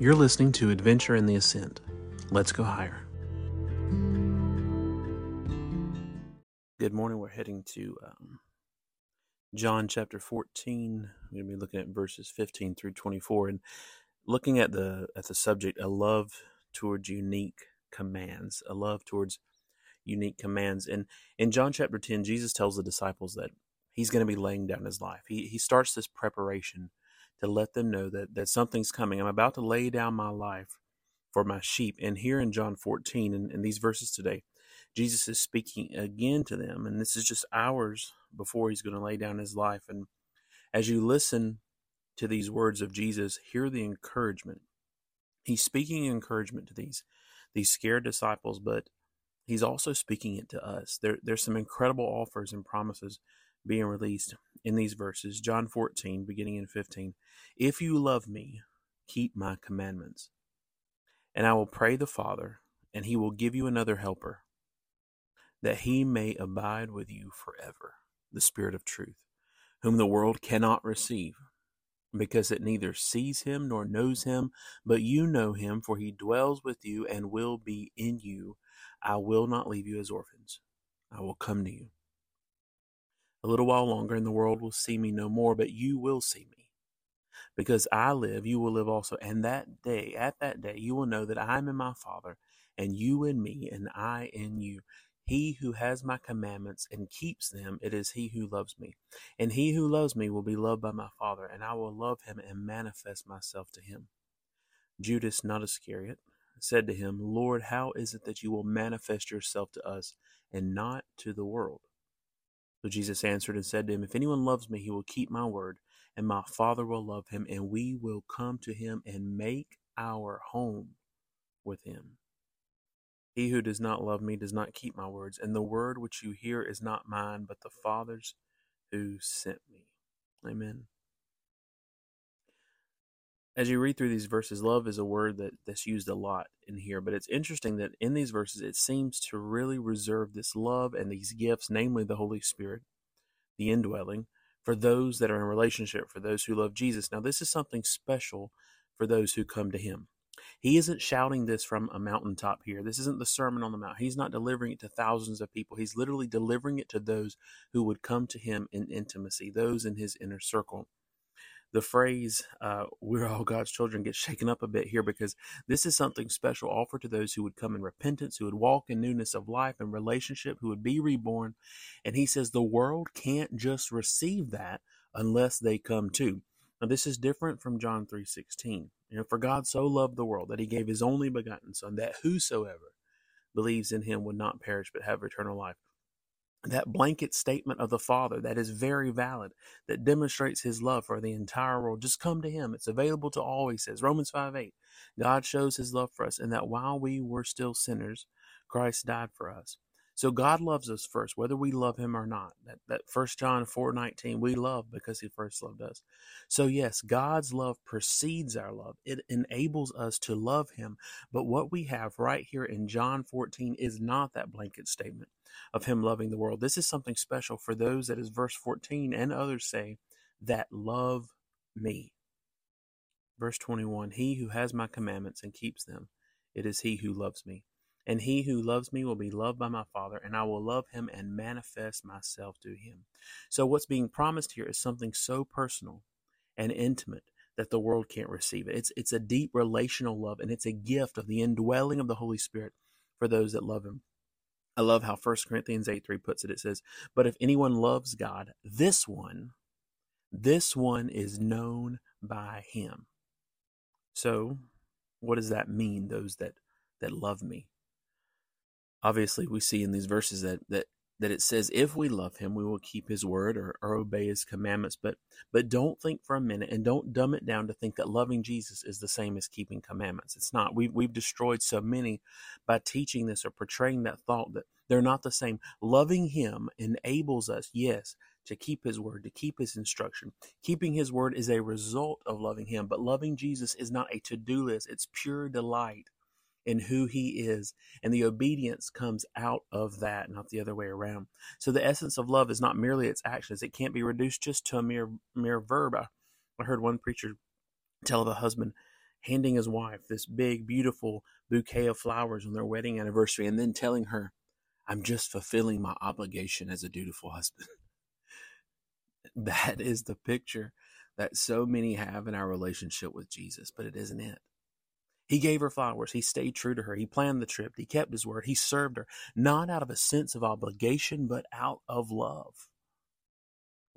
You're listening to Adventure in the Ascent. Let's go higher. Good morning. We're heading to um, John chapter 14. We're going to be looking at verses 15 through 24 and looking at the at the subject a love towards unique commands, a love towards unique commands. And in John chapter 10, Jesus tells the disciples that he's going to be laying down his life. He he starts this preparation to let them know that, that something's coming. I'm about to lay down my life for my sheep. And here in John 14, in, in these verses today, Jesus is speaking again to them. And this is just hours before he's going to lay down his life. And as you listen to these words of Jesus, hear the encouragement. He's speaking encouragement to these these scared disciples, but he's also speaking it to us. There, there's some incredible offers and promises being released in these verses. John 14, beginning in 15. If you love me, keep my commandments. And I will pray the Father, and he will give you another helper, that he may abide with you forever, the Spirit of truth, whom the world cannot receive, because it neither sees him nor knows him, but you know him, for he dwells with you and will be in you. I will not leave you as orphans. I will come to you. A little while longer, and the world will see me no more, but you will see me. Because I live, you will live also. And that day, at that day, you will know that I am in my Father, and you in me, and I in you. He who has my commandments and keeps them, it is he who loves me. And he who loves me will be loved by my Father, and I will love him and manifest myself to him. Judas, not Iscariot, said to him, Lord, how is it that you will manifest yourself to us and not to the world? So Jesus answered and said to him, If anyone loves me, he will keep my word, and my Father will love him, and we will come to him and make our home with him. He who does not love me does not keep my words, and the word which you hear is not mine, but the Father's who sent me. Amen as you read through these verses, love is a word that, that's used a lot in here, but it's interesting that in these verses it seems to really reserve this love and these gifts, namely the Holy Spirit, the indwelling, for those that are in relationship, for those who love Jesus. Now, this is something special for those who come to Him. He isn't shouting this from a mountaintop here. This isn't the Sermon on the Mount. He's not delivering it to thousands of people. He's literally delivering it to those who would come to Him in intimacy, those in His inner circle the phrase uh, "we're all God's children" gets shaken up a bit here because this is something special offered to those who would come in repentance, who would walk in newness of life and relationship, who would be reborn. And he says the world can't just receive that unless they come too. Now this is different from John three sixteen. You know, for God so loved the world that He gave His only begotten Son, that whosoever believes in Him would not perish but have eternal life that blanket statement of the Father that is very valid, that demonstrates his love for the entire world. Just come to him. It's available to all, he says. Romans 5 8. God shows his love for us, and that while we were still sinners, Christ died for us. So God loves us first, whether we love him or not. That that first John 4 19, we love because he first loved us. So yes, God's love precedes our love. It enables us to love him. But what we have right here in John 14 is not that blanket statement of him loving the world. This is something special for those that is verse 14 and others say that love me. Verse 21 He who has my commandments and keeps them, it is he who loves me. And he who loves me will be loved by my Father, and I will love him and manifest myself to him. So, what's being promised here is something so personal and intimate that the world can't receive it. It's, it's a deep relational love, and it's a gift of the indwelling of the Holy Spirit for those that love him. I love how 1 Corinthians 8 3 puts it. It says, But if anyone loves God, this one, this one is known by him. So, what does that mean, those that, that love me? Obviously we see in these verses that that that it says if we love him we will keep his word or, or obey his commandments. But but don't think for a minute and don't dumb it down to think that loving jesus is the same as keeping commandments. It's not. We, we've destroyed so many by teaching this or portraying that thought that they're not the same. Loving him enables us yes to keep his word to keep his instruction. Keeping his word is a result of loving him but loving jesus is not a to-do list. It's pure delight in who he is. And the obedience comes out of that, not the other way around. So the essence of love is not merely its actions. It can't be reduced just to a mere mere verb. I, I heard one preacher tell of a husband handing his wife this big, beautiful bouquet of flowers on their wedding anniversary and then telling her, I'm just fulfilling my obligation as a dutiful husband. that is the picture that so many have in our relationship with Jesus, but it isn't it. He gave her flowers. He stayed true to her. He planned the trip. He kept his word. He served her, not out of a sense of obligation, but out of love.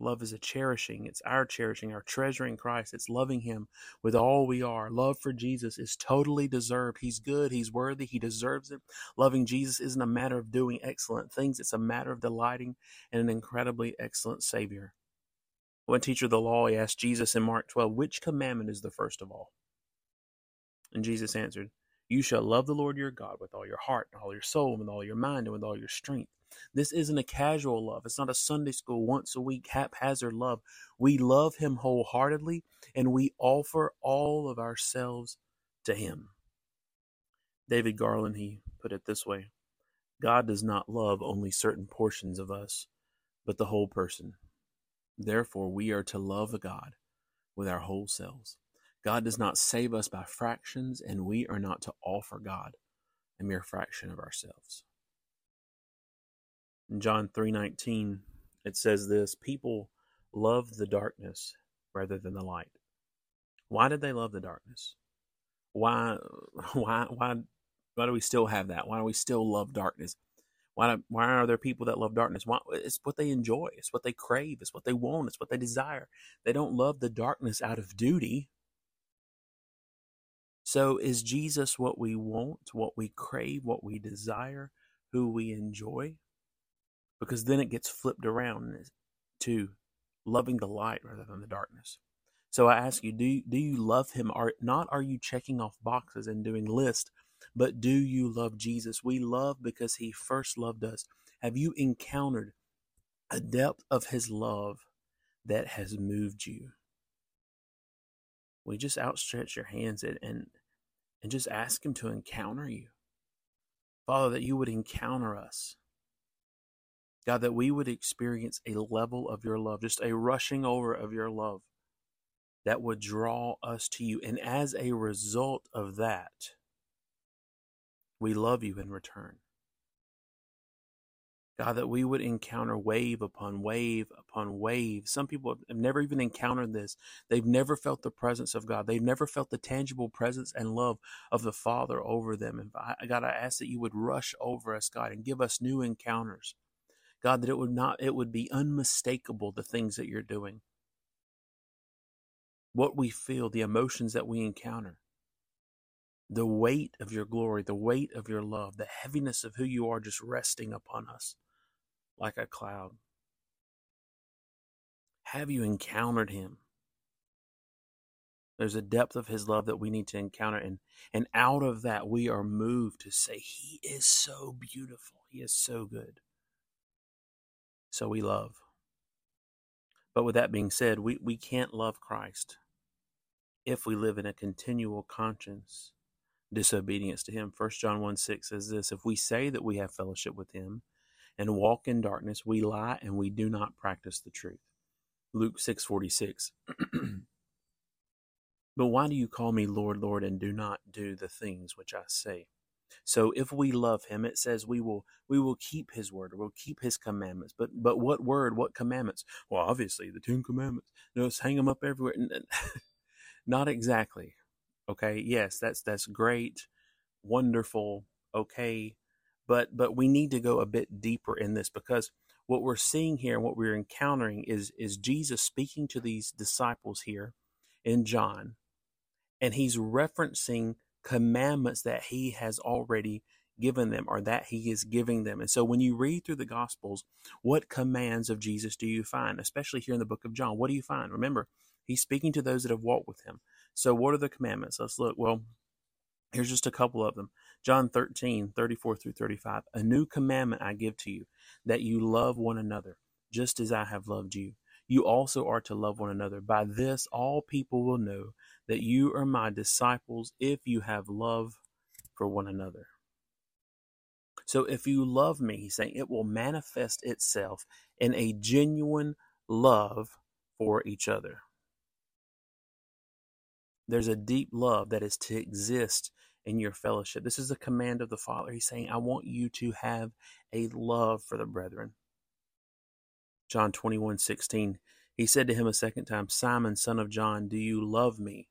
Love is a cherishing. It's our cherishing, our treasuring Christ. It's loving Him with all we are. Love for Jesus is totally deserved. He's good. He's worthy. He deserves it. Loving Jesus isn't a matter of doing excellent things. It's a matter of delighting in an incredibly excellent Savior. One teacher of the law, asked Jesus in Mark 12, which commandment is the first of all? And Jesus answered, You shall love the Lord your God with all your heart, and all your soul, and with all your mind, and with all your strength. This isn't a casual love. It's not a Sunday school once a week haphazard love. We love Him wholeheartedly and we offer all of ourselves to Him. David Garland, he put it this way God does not love only certain portions of us, but the whole person. Therefore, we are to love God with our whole selves. God does not save us by fractions, and we are not to offer God a mere fraction of ourselves. In John 3:19 it says this, people love the darkness rather than the light. Why did they love the darkness? Why why why why do we still have that? Why do we still love darkness? Why why are there people that love darkness? Why, it's what they enjoy. It's what they crave. It's what they want. It's what they desire. They don't love the darkness out of duty. So is Jesus what we want, what we crave, what we desire, who we enjoy? because then it gets flipped around to loving the light rather than the darkness. So I ask you, do do you love him? Are not are you checking off boxes and doing lists, but do you love Jesus? We love because he first loved us. Have you encountered a depth of his love that has moved you? We just outstretch your hands and, and and just ask him to encounter you. Father, that you would encounter us God, that we would experience a level of your love, just a rushing over of your love that would draw us to you. And as a result of that, we love you in return. God, that we would encounter wave upon wave upon wave. Some people have never even encountered this. They've never felt the presence of God. They've never felt the tangible presence and love of the Father over them. And I, God, I ask that you would rush over us, God, and give us new encounters. God, that it would not, it would be unmistakable the things that you're doing. What we feel, the emotions that we encounter, the weight of your glory, the weight of your love, the heaviness of who you are just resting upon us like a cloud. Have you encountered him? There's a depth of his love that we need to encounter. And, and out of that, we are moved to say, He is so beautiful. He is so good so we love. But with that being said, we, we can't love Christ if we live in a continual conscience disobedience to him. 1 John 1 6 says this If we say that we have fellowship with him and walk in darkness, we lie and we do not practice the truth. Luke six forty six. but why do you call me Lord, Lord, and do not do the things which I say? So if we love him, it says we will we will keep his word, we'll keep his commandments. But but what word, what commandments? Well, obviously the Ten Commandments. You let's hang them up everywhere. Not exactly. Okay. Yes, that's that's great, wonderful. Okay, but but we need to go a bit deeper in this because what we're seeing here and what we're encountering is is Jesus speaking to these disciples here in John, and he's referencing commandments that he has already given them or that he is giving them. And so when you read through the Gospels, what commands of Jesus do you find, especially here in the book of John? What do you find? Remember, he's speaking to those that have walked with him. So what are the commandments? Let's look. Well, here's just a couple of them. John 13, 34 through 35. A new commandment I give to you, that you love one another, just as I have loved you. You also are to love one another. By this, all people will know that you are my disciples if you have love for one another. So if you love me, he's saying it will manifest itself in a genuine love for each other. There's a deep love that is to exist in your fellowship. This is a command of the Father. He's saying, I want you to have a love for the brethren. John 21 16. He said to him a second time, Simon, son of John, do you love me?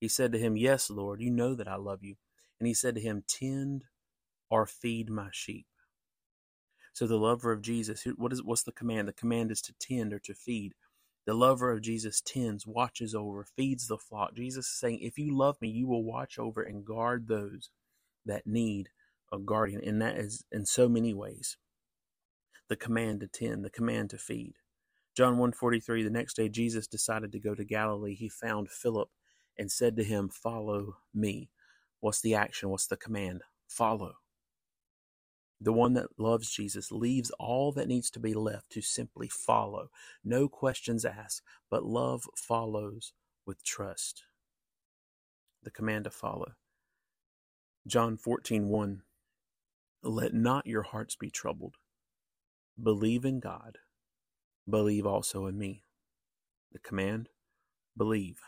He said to him, Yes, Lord, you know that I love you. And he said to him, Tend or feed my sheep. So the lover of Jesus, what is what's the command? The command is to tend or to feed. The lover of Jesus tends, watches over, feeds the flock. Jesus is saying, if you love me, you will watch over and guard those that need a guardian. And that is in so many ways. The command to tend, the command to feed. John 143, the next day Jesus decided to go to Galilee. He found Philip and said to him, Follow me. What's the action? What's the command? Follow. The one that loves Jesus leaves all that needs to be left to simply follow. No questions asked, but love follows with trust. The command to follow. John 14, 1. Let not your hearts be troubled. Believe in God. Believe also in me. The command, believe.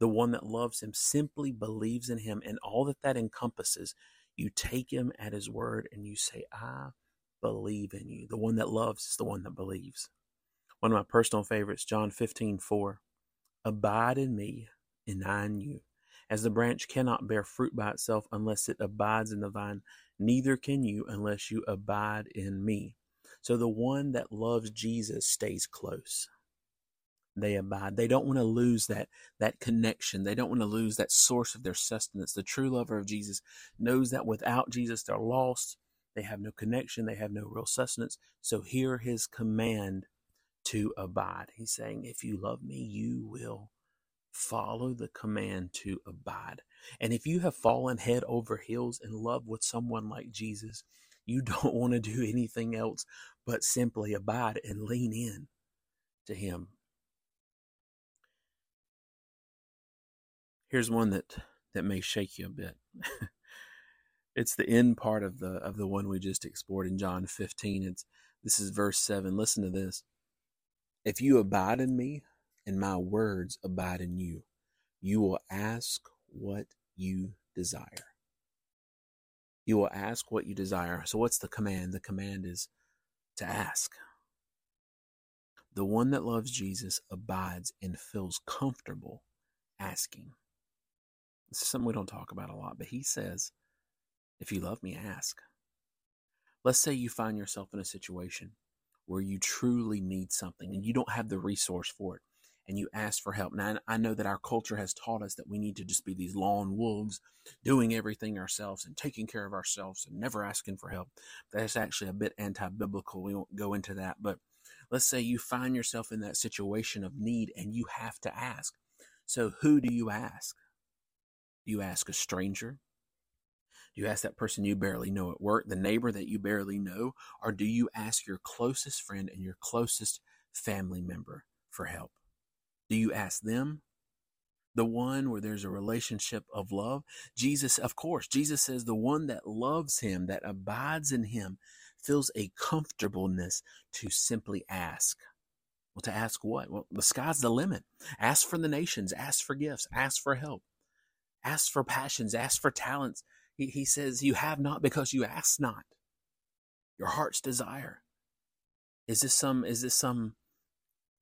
The one that loves him simply believes in him and all that that encompasses you take him at his word and you say, I believe in you. The one that loves is the one that believes. One of my personal favorites, John 15, 4. Abide in me, and I in you. As the branch cannot bear fruit by itself unless it abides in the vine, neither can you unless you abide in me. So the one that loves Jesus stays close they abide. They don't want to lose that that connection. They don't want to lose that source of their sustenance. The true lover of Jesus knows that without Jesus they're lost. They have no connection. They have no real sustenance. So hear his command to abide. He's saying, if you love me, you will follow the command to abide. And if you have fallen head over heels in love with someone like Jesus, you don't want to do anything else but simply abide and lean in to him Here's one that that may shake you a bit. it's the end part of the of the one we just explored in John 15. It's this is verse 7. Listen to this. If you abide in me and my words abide in you, you will ask what you desire. You will ask what you desire. So what's the command? The command is to ask. The one that loves Jesus abides and feels comfortable asking. This is something we don't talk about a lot, but he says, if you love me, ask. Let's say you find yourself in a situation where you truly need something and you don't have the resource for it and you ask for help. Now, I know that our culture has taught us that we need to just be these lone wolves doing everything ourselves and taking care of ourselves and never asking for help. That's actually a bit anti biblical. We won't go into that. But let's say you find yourself in that situation of need and you have to ask. So, who do you ask? You ask a stranger? Do you ask that person you barely know at work, the neighbor that you barely know? Or do you ask your closest friend and your closest family member for help? Do you ask them? The one where there's a relationship of love? Jesus, of course, Jesus says the one that loves him, that abides in him, feels a comfortableness to simply ask. Well, to ask what? Well, the sky's the limit. Ask for the nations, ask for gifts, ask for help. Ask for passions, ask for talents. He, he says, You have not because you ask not. Your heart's desire. Is this some is this some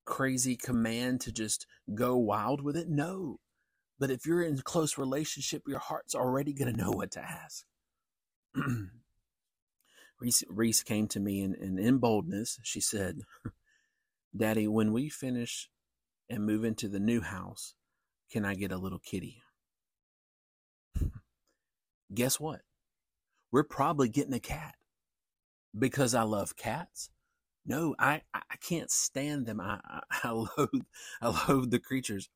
crazy command to just go wild with it? No. But if you're in close relationship, your heart's already to know what to ask. Reese, Reese came to me and, and in boldness, she said, Daddy, when we finish and move into the new house, can I get a little kitty? Guess what? We're probably getting a cat because I love cats. No, I, I can't stand them. I, I, I loathe, I loathe the creatures.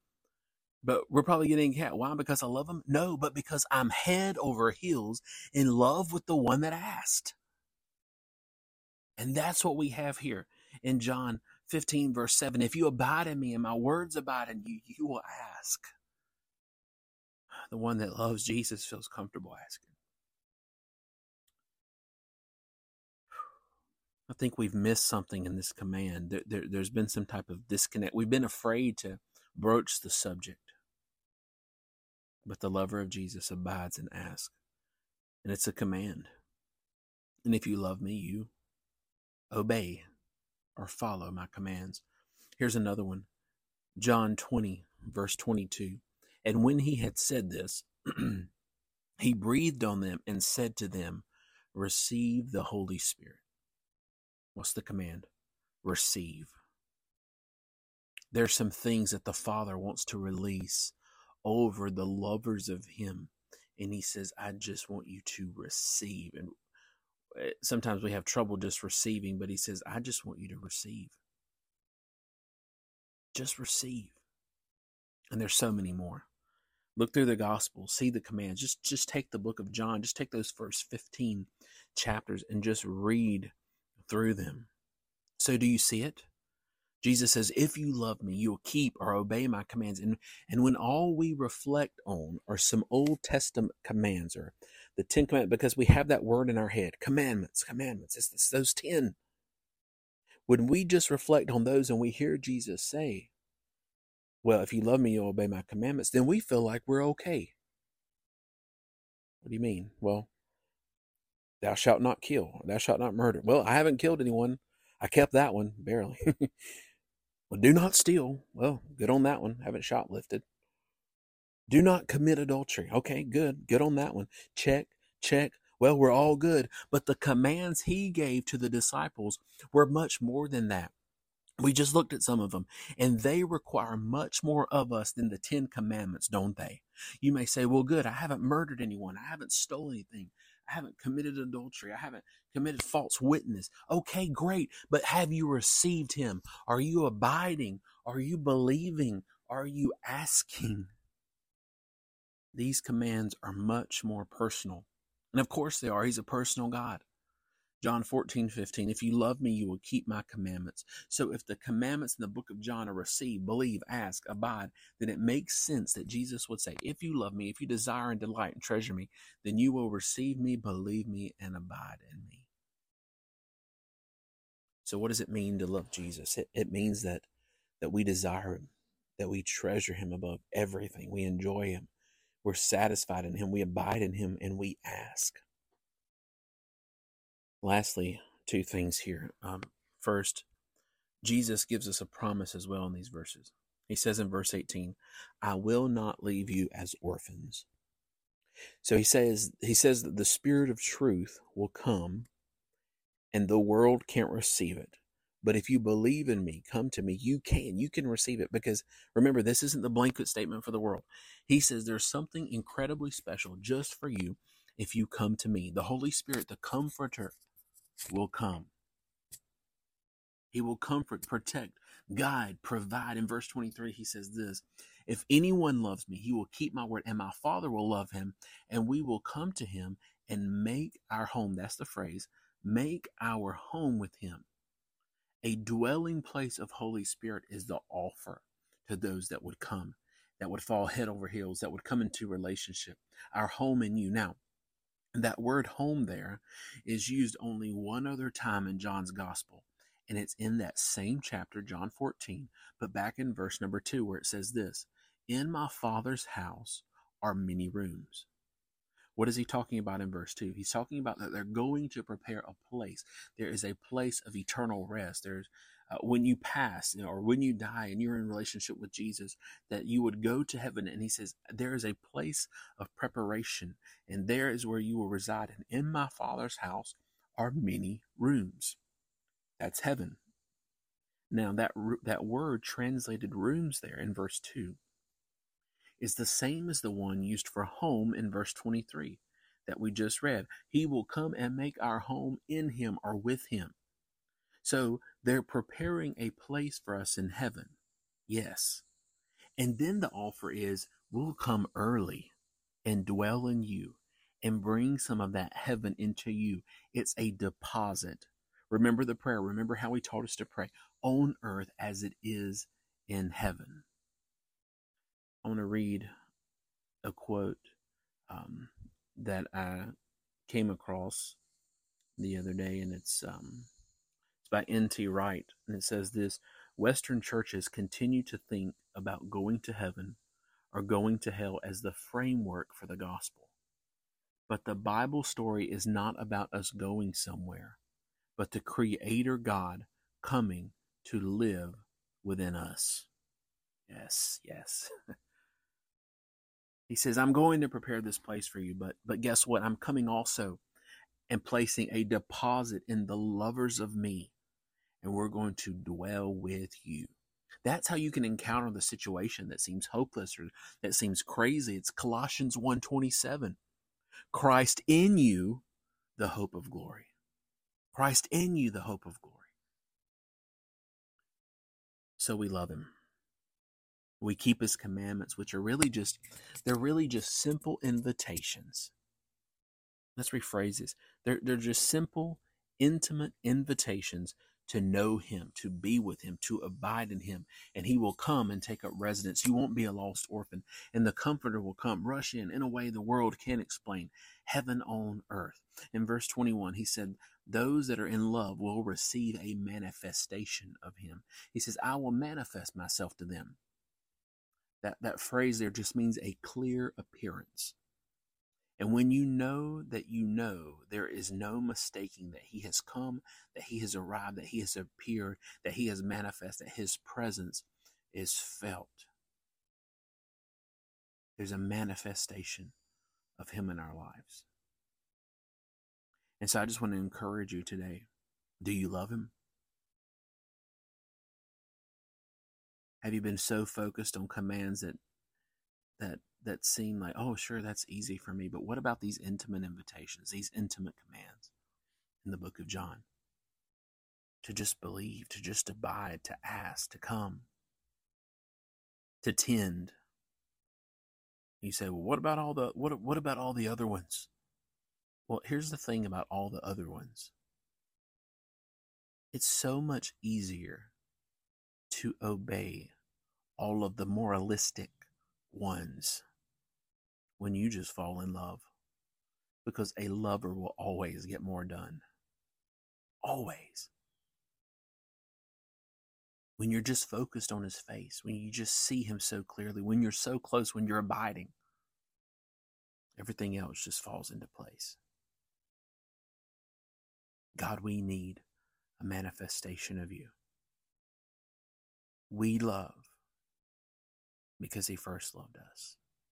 But we're probably getting a cat. Why? Because I love them? No, but because I'm head over heels in love with the one that asked. And that's what we have here in John 15, verse 7. If you abide in me and my words abide in you, you will ask the one that loves Jesus feels comfortable asking. I think we've missed something in this command. There, there, there's been some type of disconnect. We've been afraid to broach the subject. but the lover of Jesus abides and asks. And it's a command. And if you love me, you obey or follow my commands. Here's another one John 20, verse 22. And when he had said this, he breathed on them and said to them, Receive the Holy Spirit. What's the command? Receive. There's some things that the Father wants to release over the lovers of Him. And He says, I just want you to receive. And eh, sometimes we have trouble just receiving, but He says, I just want you to receive. Just receive. And there's so many more. Look through the gospel, see the commands. Just just take the book of John, just take those first 15 chapters and just read through them. So, do you see it? Jesus says, If you love me, you will keep or obey my commands. And, and when all we reflect on are some Old Testament commands or the Ten Commandments, because we have that word in our head commandments, commandments, it's, it's those 10. When we just reflect on those and we hear Jesus say, Well, if you love me, you'll obey my commandments, then we feel like we're okay. What do you mean? Well, thou shalt not kill, thou shalt not murder. Well, I haven't killed anyone. I kept that one, barely. well, do not steal. Well, good on that one. Haven't shoplifted. Do not commit adultery. Okay, good. Good on that one. Check, check. Well, we're all good. But the commands he gave to the disciples were much more than that. We just looked at some of them, and they require much more of us than the Ten Commandments, don't they? You may say, Well, good, I haven't murdered anyone, I haven't stolen anything. I haven't committed adultery. I haven't committed false witness. Okay, great. But have you received him? Are you abiding? Are you believing? Are you asking? Hmm. These commands are much more personal. And of course they are. He's a personal God. John 14, 15. If you love me, you will keep my commandments. So if the commandments in the book of John are receive, believe, ask, abide, then it makes sense that Jesus would say, If you love me, if you desire and delight and treasure me, then you will receive me, believe me, and abide in me. So what does it mean to love Jesus? It, it means that that we desire him, that we treasure him above everything. We enjoy him. We're satisfied in him. We abide in him and we ask. Lastly, two things here. Um, first, Jesus gives us a promise as well in these verses. He says in verse 18, I will not leave you as orphans. So he says he says that the spirit of truth will come and the world can't receive it. But if you believe in me, come to me, you can. You can receive it because remember, this isn't the blanket statement for the world. He says there's something incredibly special just for you if you come to me. The Holy Spirit, the comforter, will come. He will comfort, protect, guide, provide. In verse 23, he says this If anyone loves me, he will keep my word, and my Father will love him, and we will come to him and make our home. That's the phrase make our home with him. A dwelling place of Holy Spirit is the offer to those that would come, that would fall head over heels, that would come into relationship. Our home in you. Now, that word home there is used only one other time in John's gospel, and it's in that same chapter, John 14, but back in verse number 2, where it says this In my Father's house are many rooms. What is he talking about in verse 2? He's talking about that they're going to prepare a place. There is a place of eternal rest. There's uh, when you pass you know, or when you die and you're in relationship with Jesus, that you would go to heaven. And he says, There is a place of preparation, and there is where you will reside. And in my Father's house are many rooms. That's heaven. Now, that, that word translated rooms there in verse 2 is the same as the one used for home in verse 23 that we just read. He will come and make our home in him or with him. So they're preparing a place for us in heaven. Yes. And then the offer is we'll come early and dwell in you and bring some of that heaven into you. It's a deposit. Remember the prayer. Remember how he taught us to pray on earth as it is in heaven. I want to read a quote um, that I came across the other day, and it's um, it's by N.T. Wright, and it says this Western churches continue to think about going to heaven or going to hell as the framework for the gospel. But the Bible story is not about us going somewhere, but the Creator God coming to live within us. Yes, yes. he says, I'm going to prepare this place for you, but but guess what? I'm coming also and placing a deposit in the lovers of me, and we're going to dwell with you. That's how you can encounter the situation that seems hopeless or that seems crazy. It's Colossians 1:27. Christ in you, the hope of glory. Christ in you, the hope of glory. So we love him. We keep his commandments, which are really just, they're really just simple invitations. Let's rephrase this. They're, they're just simple, intimate invitations to know him, to be with him, to abide in him. And he will come and take up residence. You won't be a lost orphan. And the comforter will come, rush in in a way the world can't explain. Heaven on earth. In verse 21, he said, Those that are in love will receive a manifestation of him. He says, I will manifest myself to them. That, that phrase there just means a clear appearance. And when you know that you know, there is no mistaking that He has come, that He has arrived, that He has appeared, that He has manifested, that His presence is felt. There's a manifestation of Him in our lives. And so I just want to encourage you today do you love Him? Have you been so focused on commands that that that seem like, oh, sure, that's easy for me. But what about these intimate invitations, these intimate commands in the book of John? To just believe, to just abide, to ask, to come, to tend. You say, well, what about all the what what about all the other ones? Well, here's the thing about all the other ones. It's so much easier to obey all of the moralistic ones when you just fall in love. Because a lover will always get more done. Always. When you're just focused on his face, when you just see him so clearly, when you're so close, when you're abiding, everything else just falls into place. God, we need a manifestation of you. We love because he first loved us.